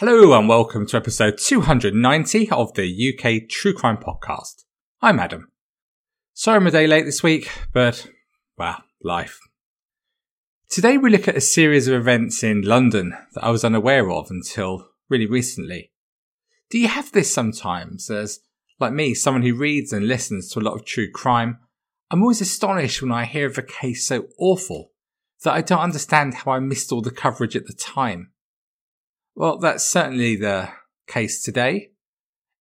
Hello and welcome to episode 290 of the UK True Crime Podcast. I'm Adam. Sorry I'm a day late this week, but, well, life. Today we look at a series of events in London that I was unaware of until really recently. Do you have this sometimes as, like me, someone who reads and listens to a lot of true crime? I'm always astonished when I hear of a case so awful that I don't understand how I missed all the coverage at the time. Well, that's certainly the case today.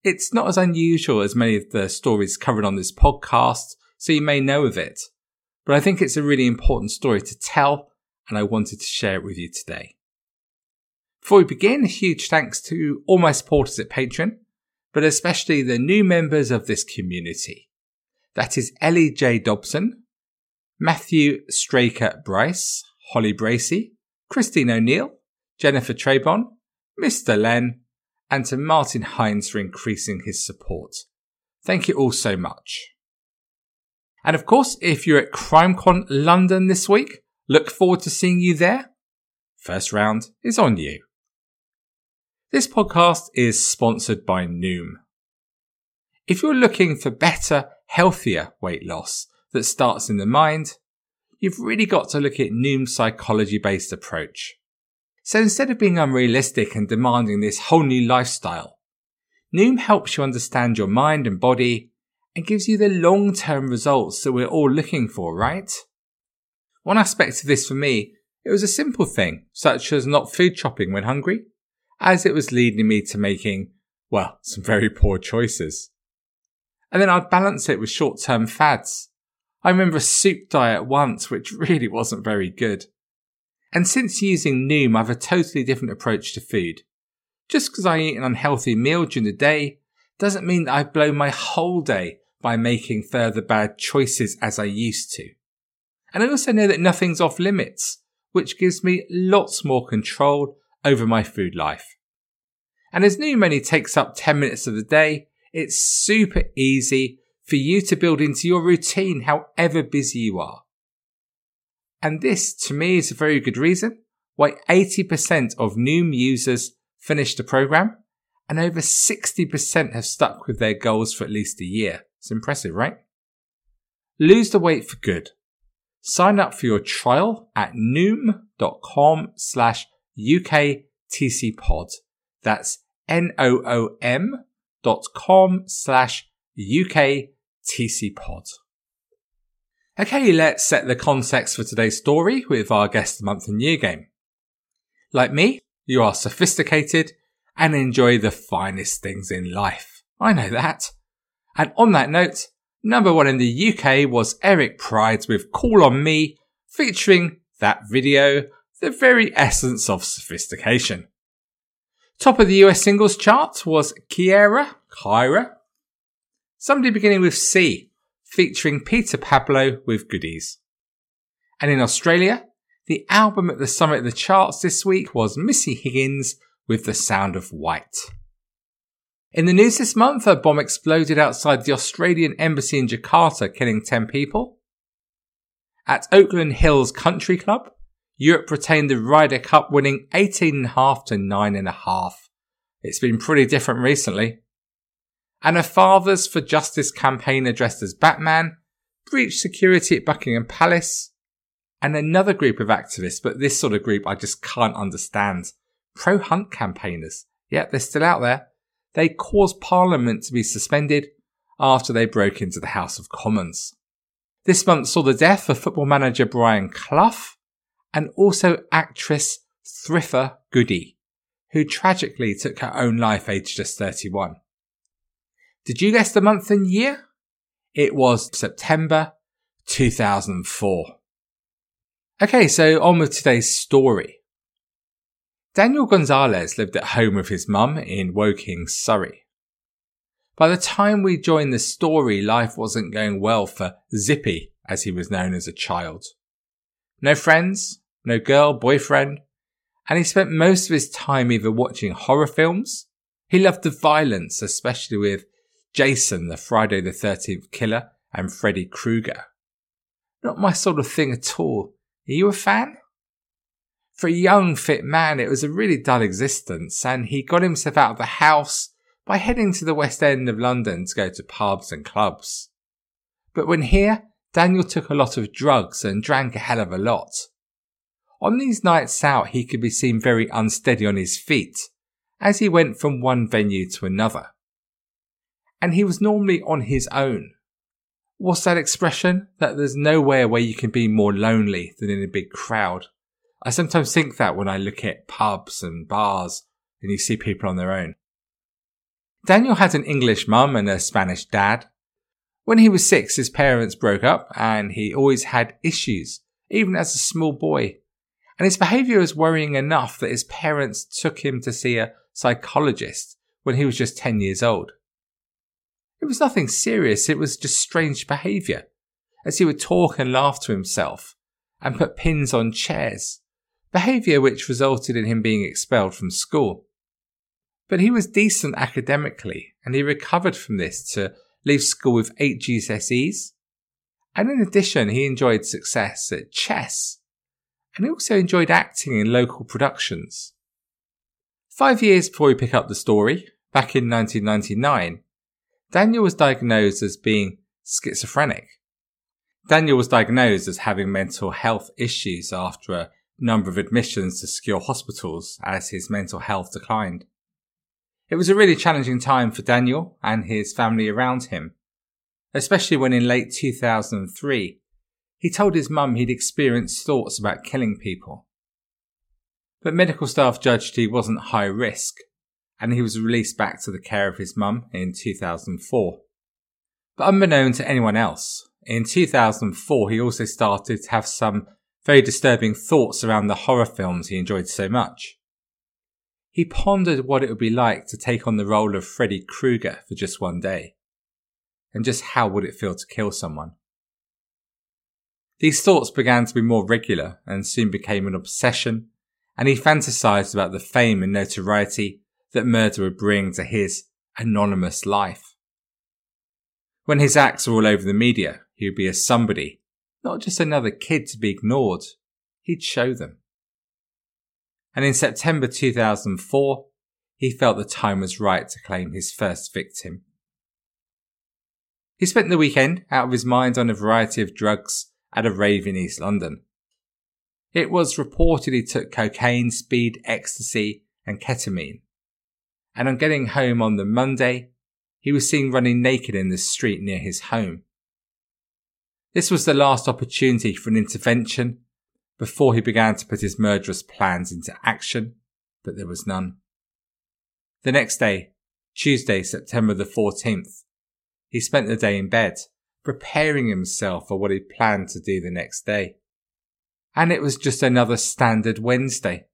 It's not as unusual as many of the stories covered on this podcast, so you may know of it. But I think it's a really important story to tell, and I wanted to share it with you today. Before we begin, a huge thanks to all my supporters at Patreon, but especially the new members of this community. That is Ellie J. Dobson, Matthew Straker Bryce, Holly Bracey, Christine O'Neill, Jennifer Trebon, Mr. Len, and to Martin Hines for increasing his support. Thank you all so much. And of course, if you're at CrimeCon London this week, look forward to seeing you there. First round is on you. This podcast is sponsored by Noom. If you're looking for better, healthier weight loss that starts in the mind, you've really got to look at Noom's psychology based approach. So instead of being unrealistic and demanding this whole new lifestyle, Noom helps you understand your mind and body and gives you the long term results that we're all looking for, right? One aspect of this for me, it was a simple thing, such as not food shopping when hungry, as it was leading me to making, well, some very poor choices. And then I'd balance it with short term fads. I remember a soup diet once, which really wasn't very good. And since using Noom, I have a totally different approach to food. Just because I eat an unhealthy meal during the day doesn't mean that I blow my whole day by making further bad choices as I used to. And I also know that nothing's off limits, which gives me lots more control over my food life. And as Noom only takes up 10 minutes of the day, it's super easy for you to build into your routine however busy you are. And this, to me, is a very good reason why 80% of Noom users finish the program and over 60% have stuck with their goals for at least a year. It's impressive, right? Lose the weight for good. Sign up for your trial at noom.com slash UKTCpod. That's N-O-O-M dot com slash UKTCpod. Okay, let's set the context for today's story with our guest month and year game. Like me, you are sophisticated and enjoy the finest things in life. I know that. And on that note, number one in the UK was Eric Prydz with Call on Me, featuring that video, the very essence of sophistication. Top of the US singles chart was Kiera, Kyra, somebody beginning with C, featuring Peter Pablo with goodies. And in Australia, the album at the summit of the charts this week was Missy Higgins with The Sound of White. In the news this month, a bomb exploded outside the Australian embassy in Jakarta, killing 10 people. At Oakland Hills Country Club, Europe retained the Ryder Cup, winning 18.5 to 9.5. It's been pretty different recently and a Fathers for Justice campaign dressed as Batman breached security at Buckingham Palace, and another group of activists, but this sort of group I just can't understand. Pro Hunt campaigners. Yep, they're still out there. They caused Parliament to be suspended after they broke into the House of Commons. This month saw the death of football manager Brian Clough and also actress Thrifa Goody, who tragically took her own life aged just 31. Did you guess the month and year? It was September 2004. Okay, so on with today's story. Daniel Gonzalez lived at home with his mum in Woking, Surrey. By the time we joined the story, life wasn't going well for Zippy, as he was known as a child. No friends, no girl, boyfriend, and he spent most of his time either watching horror films. He loved the violence, especially with Jason, the Friday the 13th killer, and Freddy Krueger. Not my sort of thing at all. Are you a fan? For a young, fit man, it was a really dull existence, and he got himself out of the house by heading to the West End of London to go to pubs and clubs. But when here, Daniel took a lot of drugs and drank a hell of a lot. On these nights out, he could be seen very unsteady on his feet as he went from one venue to another. And he was normally on his own, What's that expression? That there's nowhere where you can be more lonely than in a big crowd. I sometimes think that when I look at pubs and bars and you see people on their own. Daniel had an English mum and a Spanish dad. When he was six, his parents broke up and he always had issues, even as a small boy. And his behaviour was worrying enough that his parents took him to see a psychologist when he was just 10 years old. It was nothing serious, it was just strange behaviour, as he would talk and laugh to himself, and put pins on chairs, behaviour which resulted in him being expelled from school. But he was decent academically, and he recovered from this to leave school with 8 GCSEs. And in addition, he enjoyed success at chess, and he also enjoyed acting in local productions. Five years before we pick up the story, back in 1999, Daniel was diagnosed as being schizophrenic. Daniel was diagnosed as having mental health issues after a number of admissions to secure hospitals as his mental health declined. It was a really challenging time for Daniel and his family around him, especially when in late 2003 he told his mum he'd experienced thoughts about killing people. But medical staff judged he wasn't high risk and he was released back to the care of his mum in 2004. But unbeknown to anyone else, in 2004 he also started to have some very disturbing thoughts around the horror films he enjoyed so much. He pondered what it would be like to take on the role of Freddy Krueger for just one day. And just how would it feel to kill someone? These thoughts began to be more regular and soon became an obsession, and he fantasized about the fame and notoriety that murder would bring to his anonymous life. When his acts were all over the media, he would be a somebody, not just another kid to be ignored. He'd show them. And in September 2004, he felt the time was right to claim his first victim. He spent the weekend out of his mind on a variety of drugs at a rave in East London. It was reported he took cocaine, speed, ecstasy, and ketamine and on getting home on the Monday, he was seen running naked in the street near his home. This was the last opportunity for an intervention before he began to put his murderous plans into action, but there was none. The next day, Tuesday, September the 14th, he spent the day in bed, preparing himself for what he planned to do the next day. And it was just another standard Wednesday.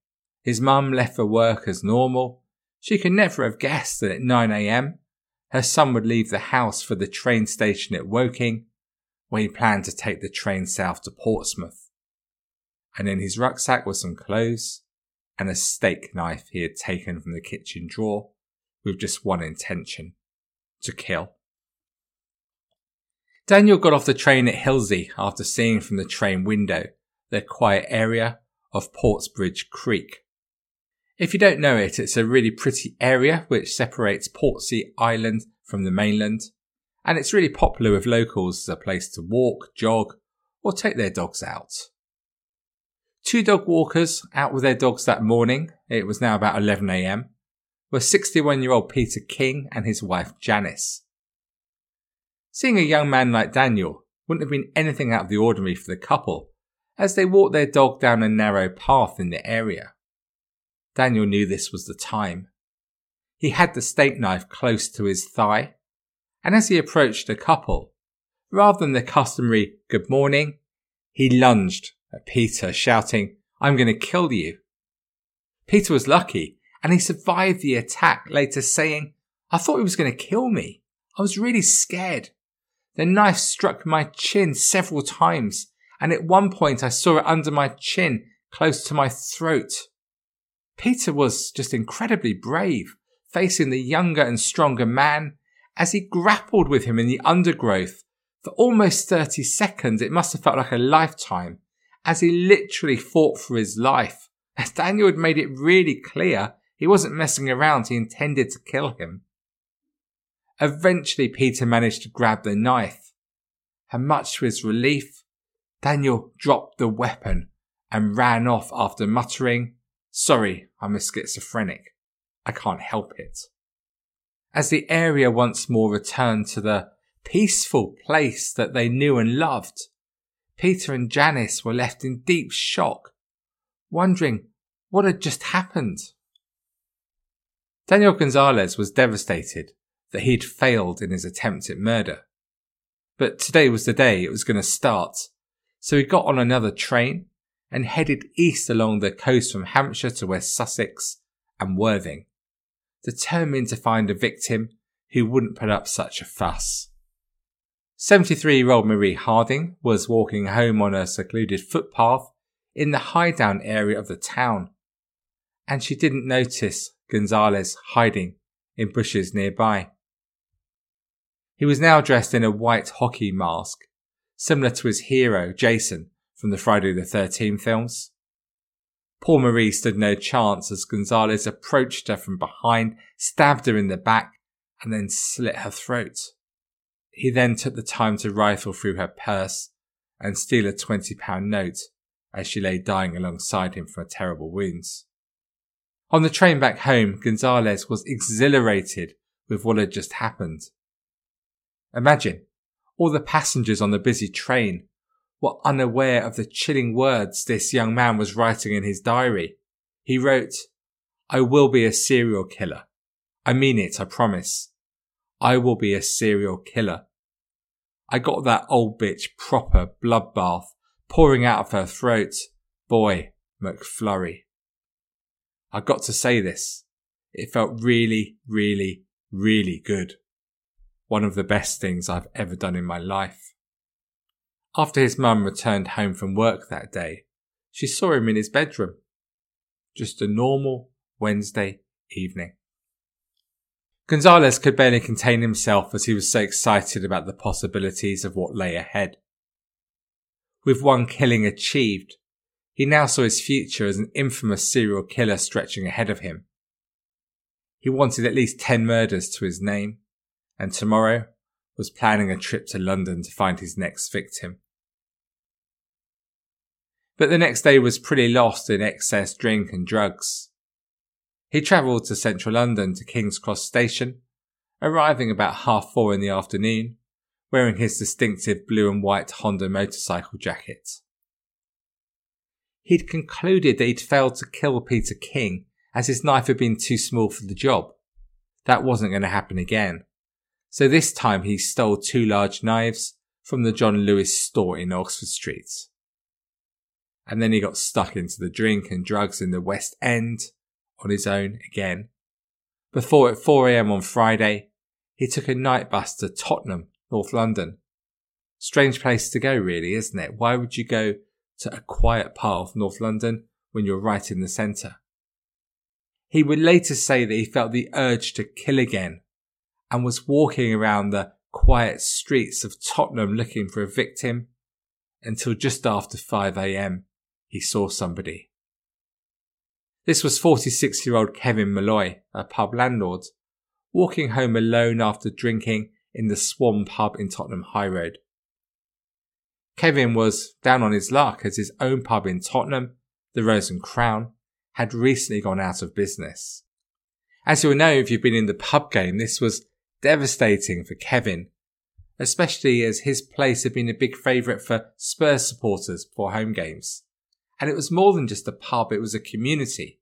His mum left for work as normal, she could never have guessed that at 9am, her son would leave the house for the train station at Woking, where he planned to take the train south to Portsmouth. And in his rucksack were some clothes and a steak knife he had taken from the kitchen drawer with just one intention to kill. Daniel got off the train at Hilsea after seeing from the train window the quiet area of Portsbridge Creek. If you don't know it, it's a really pretty area which separates Portsea Island from the mainland, and it's really popular with locals as a place to walk, jog, or take their dogs out. Two dog walkers out with their dogs that morning, it was now about 11am, were 61 year old Peter King and his wife Janice. Seeing a young man like Daniel wouldn't have been anything out of the ordinary for the couple as they walked their dog down a narrow path in the area. Daniel knew this was the time. He had the steak knife close to his thigh, and as he approached the couple, rather than the customary good morning, he lunged at Peter, shouting, I'm going to kill you. Peter was lucky and he survived the attack, later saying, I thought he was going to kill me. I was really scared. The knife struck my chin several times, and at one point I saw it under my chin, close to my throat. Peter was just incredibly brave, facing the younger and stronger man as he grappled with him in the undergrowth for almost 30 seconds. It must have felt like a lifetime as he literally fought for his life. As Daniel had made it really clear, he wasn't messing around, he intended to kill him. Eventually, Peter managed to grab the knife, and much to his relief, Daniel dropped the weapon and ran off after muttering, Sorry, I'm a schizophrenic. I can't help it. As the area once more returned to the peaceful place that they knew and loved, Peter and Janice were left in deep shock, wondering what had just happened. Daniel Gonzalez was devastated that he'd failed in his attempt at murder. But today was the day it was going to start, so he got on another train and headed east along the coast from Hampshire to West Sussex and Worthing, determined to find a victim who wouldn't put up such a fuss. 73 year old Marie Harding was walking home on a secluded footpath in the Highdown area of the town, and she didn't notice Gonzalez hiding in bushes nearby. He was now dressed in a white hockey mask, similar to his hero, Jason, from the Friday the 13th films. Poor Marie stood no chance as Gonzalez approached her from behind, stabbed her in the back, and then slit her throat. He then took the time to rifle through her purse and steal a £20 note as she lay dying alongside him from her terrible wounds. On the train back home, Gonzalez was exhilarated with what had just happened. Imagine all the passengers on the busy train were unaware of the chilling words this young man was writing in his diary. He wrote, I will be a serial killer. I mean it, I promise. I will be a serial killer. I got that old bitch proper bloodbath pouring out of her throat. Boy, McFlurry. I got to say this. It felt really, really, really good one of the best things I've ever done in my life. After his mum returned home from work that day, she saw him in his bedroom. Just a normal Wednesday evening. Gonzalez could barely contain himself as he was so excited about the possibilities of what lay ahead. With one killing achieved, he now saw his future as an infamous serial killer stretching ahead of him. He wanted at least 10 murders to his name, and tomorrow was planning a trip to London to find his next victim. But the next day was pretty lost in excess drink and drugs. He travelled to central London to King's Cross Station, arriving about half four in the afternoon, wearing his distinctive blue and white Honda motorcycle jacket. He'd concluded that he'd failed to kill Peter King as his knife had been too small for the job. That wasn't going to happen again. So this time he stole two large knives from the John Lewis store in Oxford Street. And then he got stuck into the drink and drugs in the West End on his own again. Before at 4am on Friday, he took a night bus to Tottenham, North London. Strange place to go really, isn't it? Why would you go to a quiet part of North London when you're right in the centre? He would later say that he felt the urge to kill again and was walking around the quiet streets of Tottenham looking for a victim until just after 5am he saw somebody. This was 46 year old Kevin Malloy, a pub landlord, walking home alone after drinking in the Swan pub in Tottenham High Road. Kevin was down on his luck as his own pub in Tottenham, the Rose and Crown, had recently gone out of business. As you'll know if you've been in the pub game, this was devastating for Kevin, especially as his place had been a big favourite for Spurs supporters for home games. And it was more than just a pub, it was a community.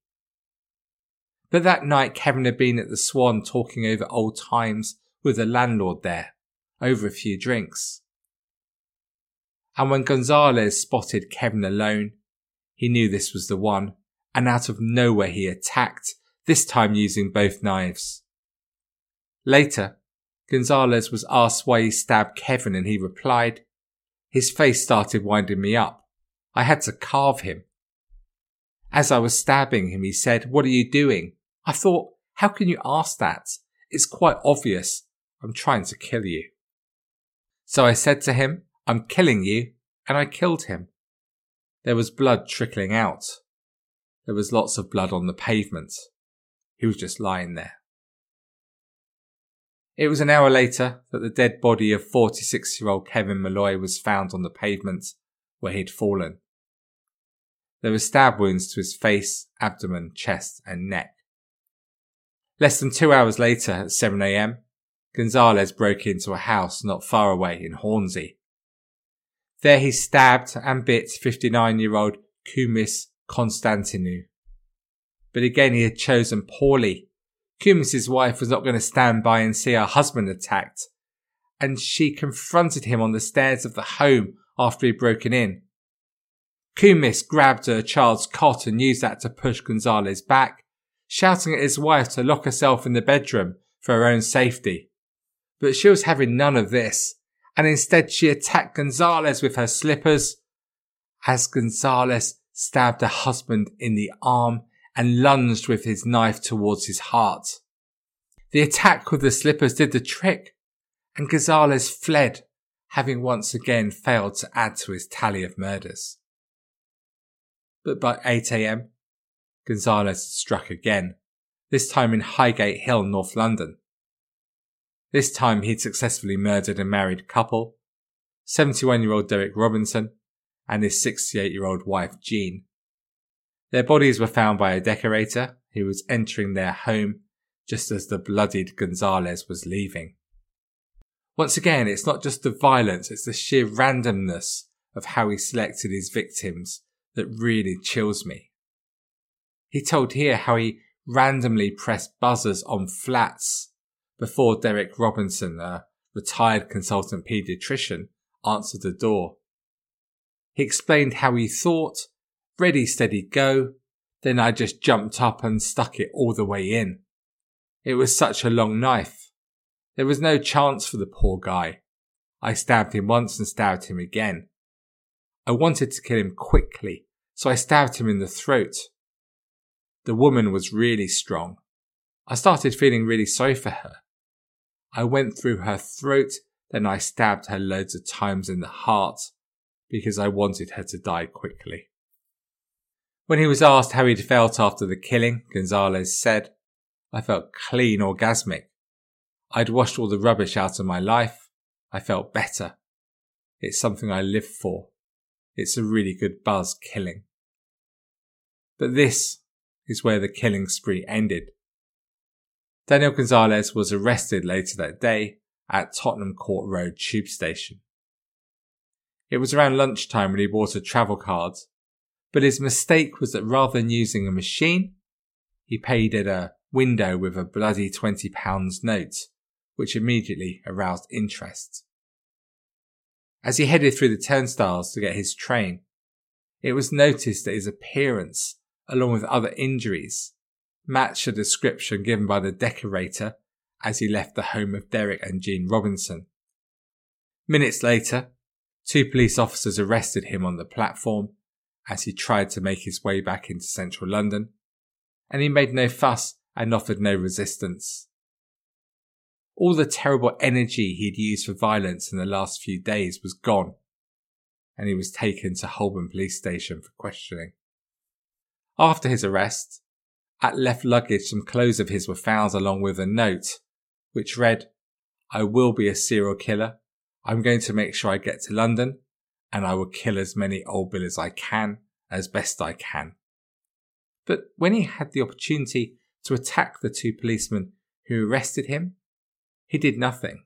But that night, Kevin had been at the Swan talking over old times with the landlord there, over a few drinks. And when Gonzalez spotted Kevin alone, he knew this was the one and out of nowhere he attacked, this time using both knives. Later, Gonzalez was asked why he stabbed Kevin and he replied, His face started winding me up. I had to carve him. As I was stabbing him, he said, What are you doing? I thought, How can you ask that? It's quite obvious. I'm trying to kill you. So I said to him, I'm killing you, and I killed him. There was blood trickling out. There was lots of blood on the pavement. He was just lying there. It was an hour later that the dead body of 46 year old Kevin Malloy was found on the pavement where he'd fallen. There were stab wounds to his face, abdomen, chest, and neck. Less than two hours later, at 7am, Gonzalez broke into a house not far away in Hornsey. There he stabbed and bit 59 year old Kumis Constantinou. But again, he had chosen poorly Kumis's wife was not going to stand by and see her husband attacked, and she confronted him on the stairs of the home after he'd broken in. Kumis grabbed her child's cot and used that to push Gonzalez back, shouting at his wife to lock herself in the bedroom for her own safety. But she was having none of this, and instead she attacked Gonzalez with her slippers. As Gonzalez stabbed her husband in the arm, and lunged with his knife towards his heart. The attack with the slippers did the trick, and Gonzalez fled, having once again failed to add to his tally of murders. But by 8 a.m., Gonzalez struck again, this time in Highgate Hill, North London. This time he'd successfully murdered a married couple, 71 year old Derek Robinson and his 68 year old wife Jean. Their bodies were found by a decorator who was entering their home just as the bloodied Gonzalez was leaving. Once again, it's not just the violence, it's the sheer randomness of how he selected his victims that really chills me. He told here how he randomly pressed buzzers on flats before Derek Robinson, a retired consultant paediatrician, answered the door. He explained how he thought Ready, steady, go. Then I just jumped up and stuck it all the way in. It was such a long knife. There was no chance for the poor guy. I stabbed him once and stabbed him again. I wanted to kill him quickly, so I stabbed him in the throat. The woman was really strong. I started feeling really sorry for her. I went through her throat, then I stabbed her loads of times in the heart because I wanted her to die quickly. When he was asked how he'd felt after the killing, Gonzalez said, I felt clean orgasmic. I'd washed all the rubbish out of my life. I felt better. It's something I live for. It's a really good buzz killing. But this is where the killing spree ended. Daniel Gonzalez was arrested later that day at Tottenham Court Road tube station. It was around lunchtime when he bought a travel card but his mistake was that rather than using a machine, he paid at a window with a bloody £20 note, which immediately aroused interest. As he headed through the turnstiles to get his train, it was noticed that his appearance, along with other injuries, matched the description given by the decorator as he left the home of Derek and Jean Robinson. Minutes later, two police officers arrested him on the platform as he tried to make his way back into central London, and he made no fuss and offered no resistance. All the terrible energy he'd used for violence in the last few days was gone, and he was taken to Holborn police station for questioning. After his arrest, at left luggage some clothes of his were found along with a note, which read, I will be a serial killer. I'm going to make sure I get to London and I will kill as many old Bill as I can, as best I can. But when he had the opportunity to attack the two policemen who arrested him, he did nothing.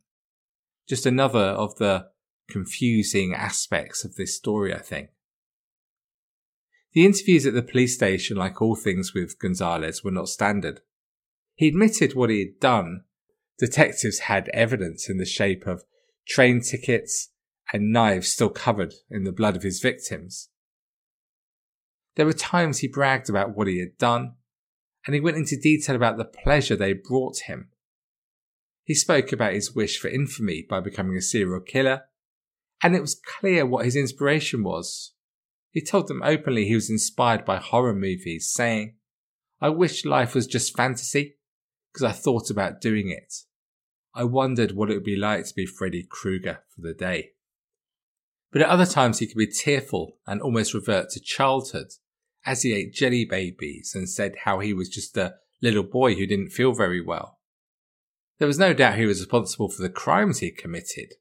Just another of the confusing aspects of this story, I think. The interviews at the police station, like all things with Gonzalez, were not standard. He admitted what he had done. Detectives had evidence in the shape of train tickets, and knives still covered in the blood of his victims. There were times he bragged about what he had done, and he went into detail about the pleasure they brought him. He spoke about his wish for infamy by becoming a serial killer, and it was clear what his inspiration was. He told them openly he was inspired by horror movies, saying, I wish life was just fantasy, because I thought about doing it. I wondered what it would be like to be Freddy Krueger for the day. But at other times he could be tearful and almost revert to childhood, as he ate jelly babies and said how he was just a little boy who didn't feel very well. There was no doubt he was responsible for the crimes he had committed.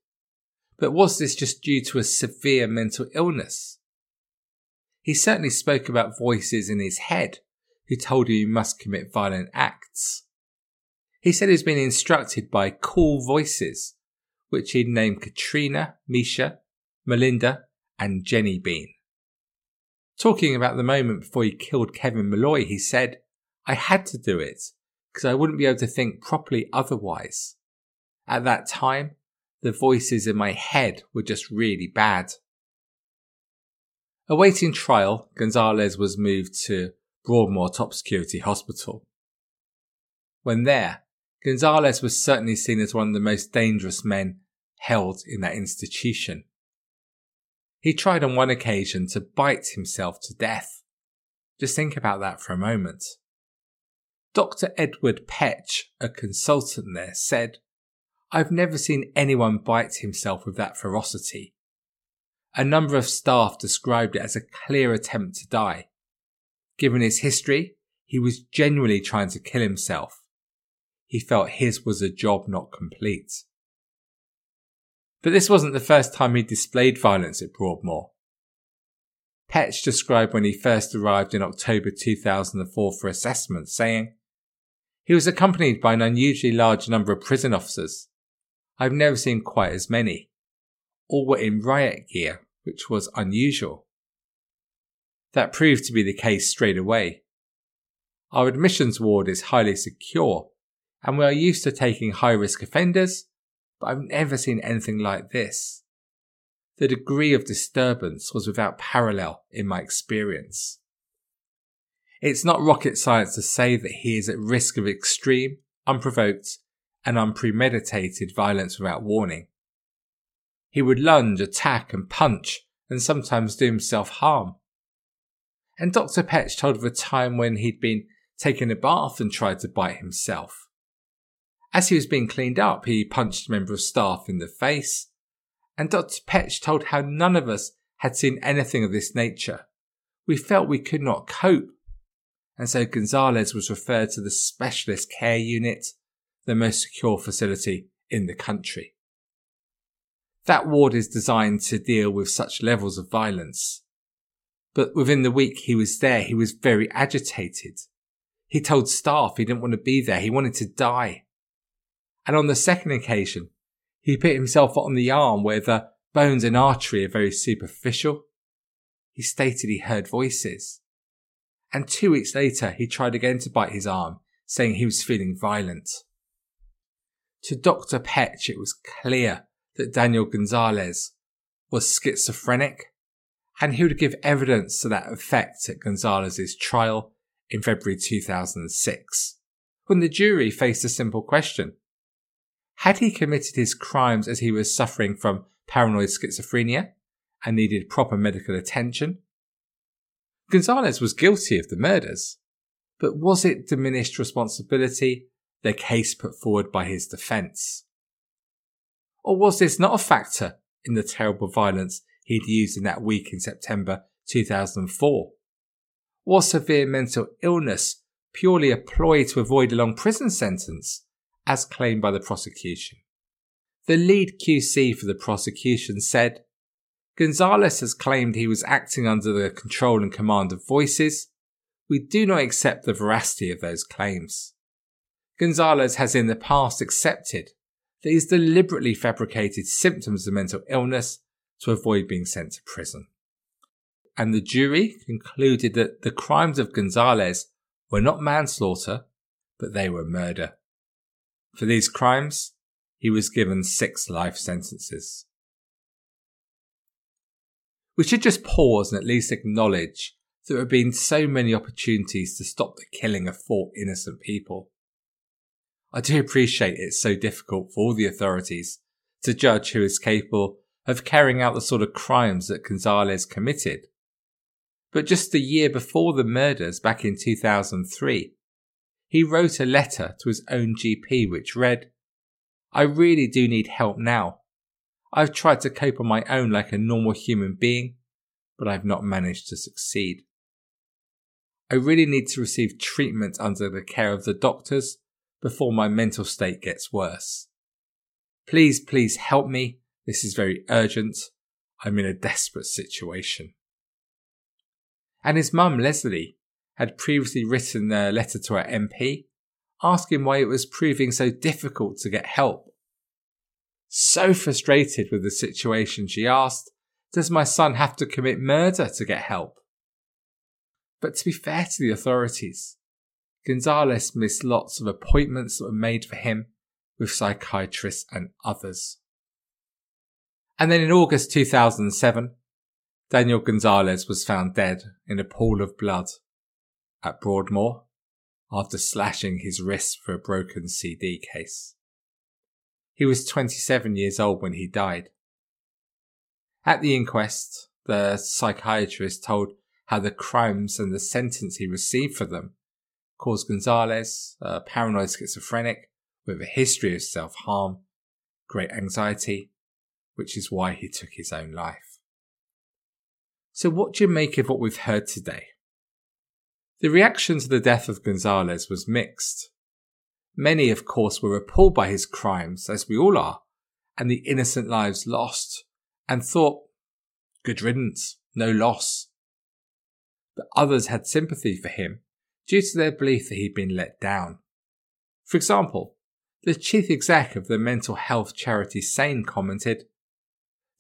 But was this just due to a severe mental illness? He certainly spoke about voices in his head who told him he must commit violent acts. He said he's been instructed by cool voices, which he'd named Katrina, Misha, Melinda, and Jenny Bean. Talking about the moment before he killed Kevin Malloy, he said, I had to do it because I wouldn't be able to think properly otherwise. At that time, the voices in my head were just really bad. Awaiting trial, Gonzalez was moved to Broadmoor Top Security Hospital. When there, Gonzalez was certainly seen as one of the most dangerous men held in that institution. He tried on one occasion to bite himself to death. Just think about that for a moment. Dr. Edward Petch, a consultant there, said, I've never seen anyone bite himself with that ferocity. A number of staff described it as a clear attempt to die. Given his history, he was genuinely trying to kill himself. He felt his was a job not complete. But this wasn't the first time he displayed violence at Broadmoor. Petch described when he first arrived in October 2004 for assessment, saying, He was accompanied by an unusually large number of prison officers. I've never seen quite as many. All were in riot gear, which was unusual. That proved to be the case straight away. Our admissions ward is highly secure, and we are used to taking high risk offenders, but I've never seen anything like this. The degree of disturbance was without parallel in my experience. It's not rocket science to say that he is at risk of extreme, unprovoked, and unpremeditated violence without warning. He would lunge, attack, and punch, and sometimes do himself harm. And Dr. Petch told of a time when he'd been taking a bath and tried to bite himself. As he was being cleaned up, he punched a member of staff in the face, and Dr. Petch told how none of us had seen anything of this nature. We felt we could not cope, and so Gonzalez was referred to the specialist care unit the most secure facility in the country. That ward is designed to deal with such levels of violence. But within the week he was there, he was very agitated. He told staff he didn't want to be there, he wanted to die. And on the second occasion, he put himself on the arm where the bones and artery are very superficial. He stated he heard voices. And two weeks later, he tried again to bite his arm, saying he was feeling violent. To Dr. Petch, it was clear that Daniel Gonzalez was schizophrenic, and he would give evidence to that effect at Gonzalez's trial in February 2006, when the jury faced a simple question. Had he committed his crimes as he was suffering from paranoid schizophrenia and needed proper medical attention? Gonzalez was guilty of the murders, but was it diminished responsibility the case put forward by his defence? Or was this not a factor in the terrible violence he'd used in that week in September 2004? Was severe mental illness purely a ploy to avoid a long prison sentence, as claimed by the prosecution? The lead QC for the prosecution said, Gonzalez has claimed he was acting under the control and command of voices. We do not accept the veracity of those claims. Gonzalez has in the past accepted that he's deliberately fabricated symptoms of mental illness to avoid being sent to prison. And the jury concluded that the crimes of Gonzalez were not manslaughter, but they were murder. For these crimes, he was given six life sentences. We should just pause and at least acknowledge that There have been so many opportunities to stop the killing of four innocent people. I do appreciate it's so difficult for all the authorities to judge who is capable of carrying out the sort of crimes that Gonzalez committed. But just a year before the murders back in 2003, he wrote a letter to his own GP which read, I really do need help now. I've tried to cope on my own like a normal human being, but I've not managed to succeed. I really need to receive treatment under the care of the doctors before my mental state gets worse. Please, please help me. This is very urgent. I'm in a desperate situation. And his mum, Leslie, had previously written a letter to her MP asking why it was proving so difficult to get help. So frustrated with the situation, she asked, Does my son have to commit murder to get help? But to be fair to the authorities, Gonzalez missed lots of appointments that were made for him with psychiatrists and others. And then in August 2007, Daniel Gonzalez was found dead in a pool of blood at Broadmoor after slashing his wrist for a broken CD case. He was 27 years old when he died. At the inquest, the psychiatrist told how the crimes and the sentence he received for them caused Gonzalez, a paranoid schizophrenic with a history of self harm, great anxiety, which is why he took his own life. So, what do you make of what we've heard today? The reaction to the death of Gonzalez was mixed. Many, of course, were appalled by his crimes, as we all are, and the innocent lives lost, and thought, good riddance, no loss but others had sympathy for him due to their belief that he'd been let down. For example, the chief exec of the mental health charity SANE commented,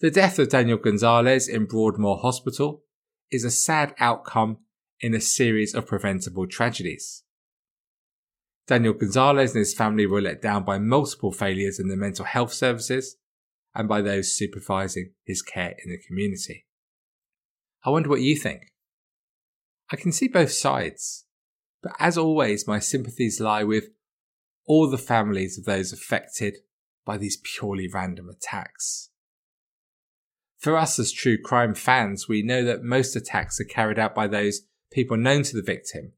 The death of Daniel Gonzalez in Broadmoor Hospital is a sad outcome in a series of preventable tragedies. Daniel Gonzalez and his family were let down by multiple failures in the mental health services and by those supervising his care in the community. I wonder what you think. I can see both sides, but as always, my sympathies lie with all the families of those affected by these purely random attacks. For us as true crime fans, we know that most attacks are carried out by those people known to the victim.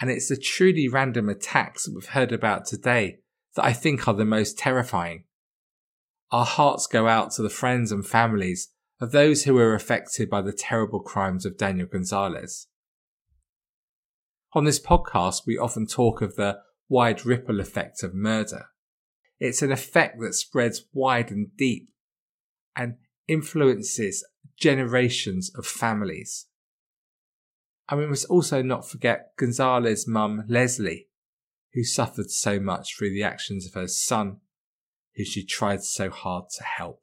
And it's the truly random attacks that we've heard about today that I think are the most terrifying. Our hearts go out to the friends and families of those who were affected by the terrible crimes of Daniel Gonzalez. On this podcast, we often talk of the wide ripple effect of murder. It's an effect that spreads wide and deep and influences generations of families. And we must also not forget Gonzalez's mum, Leslie, who suffered so much through the actions of her son, who she tried so hard to help.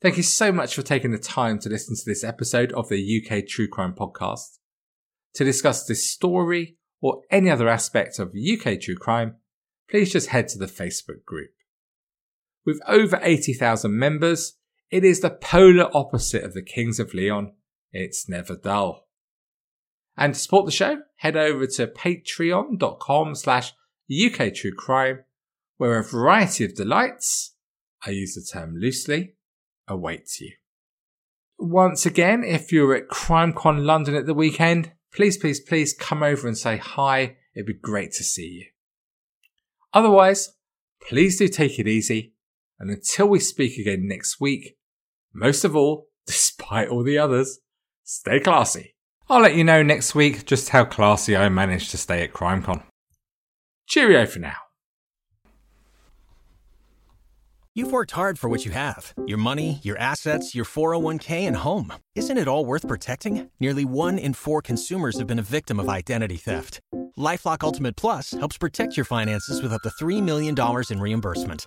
Thank you so much for taking the time to listen to this episode of the UK True Crime Podcast. To discuss this story or any other aspect of UK true crime, please just head to the Facebook group. With over 80,000 members, it is the polar opposite of the Kings of Leon. It's never dull. And to support the show, head over to patreon.com slash UK where a variety of delights, I use the term loosely, awaits you. Once again, if you're at CrimeCon London at the weekend, please, please, please come over and say hi. It'd be great to see you. Otherwise, please do take it easy. And until we speak again next week, most of all, despite all the others, stay classy. I'll let you know next week just how classy I managed to stay at CrimeCon. Cheerio for now. You've worked hard for what you have your money, your assets, your 401k, and home. Isn't it all worth protecting? Nearly one in four consumers have been a victim of identity theft. Lifelock Ultimate Plus helps protect your finances with up to $3 million in reimbursement.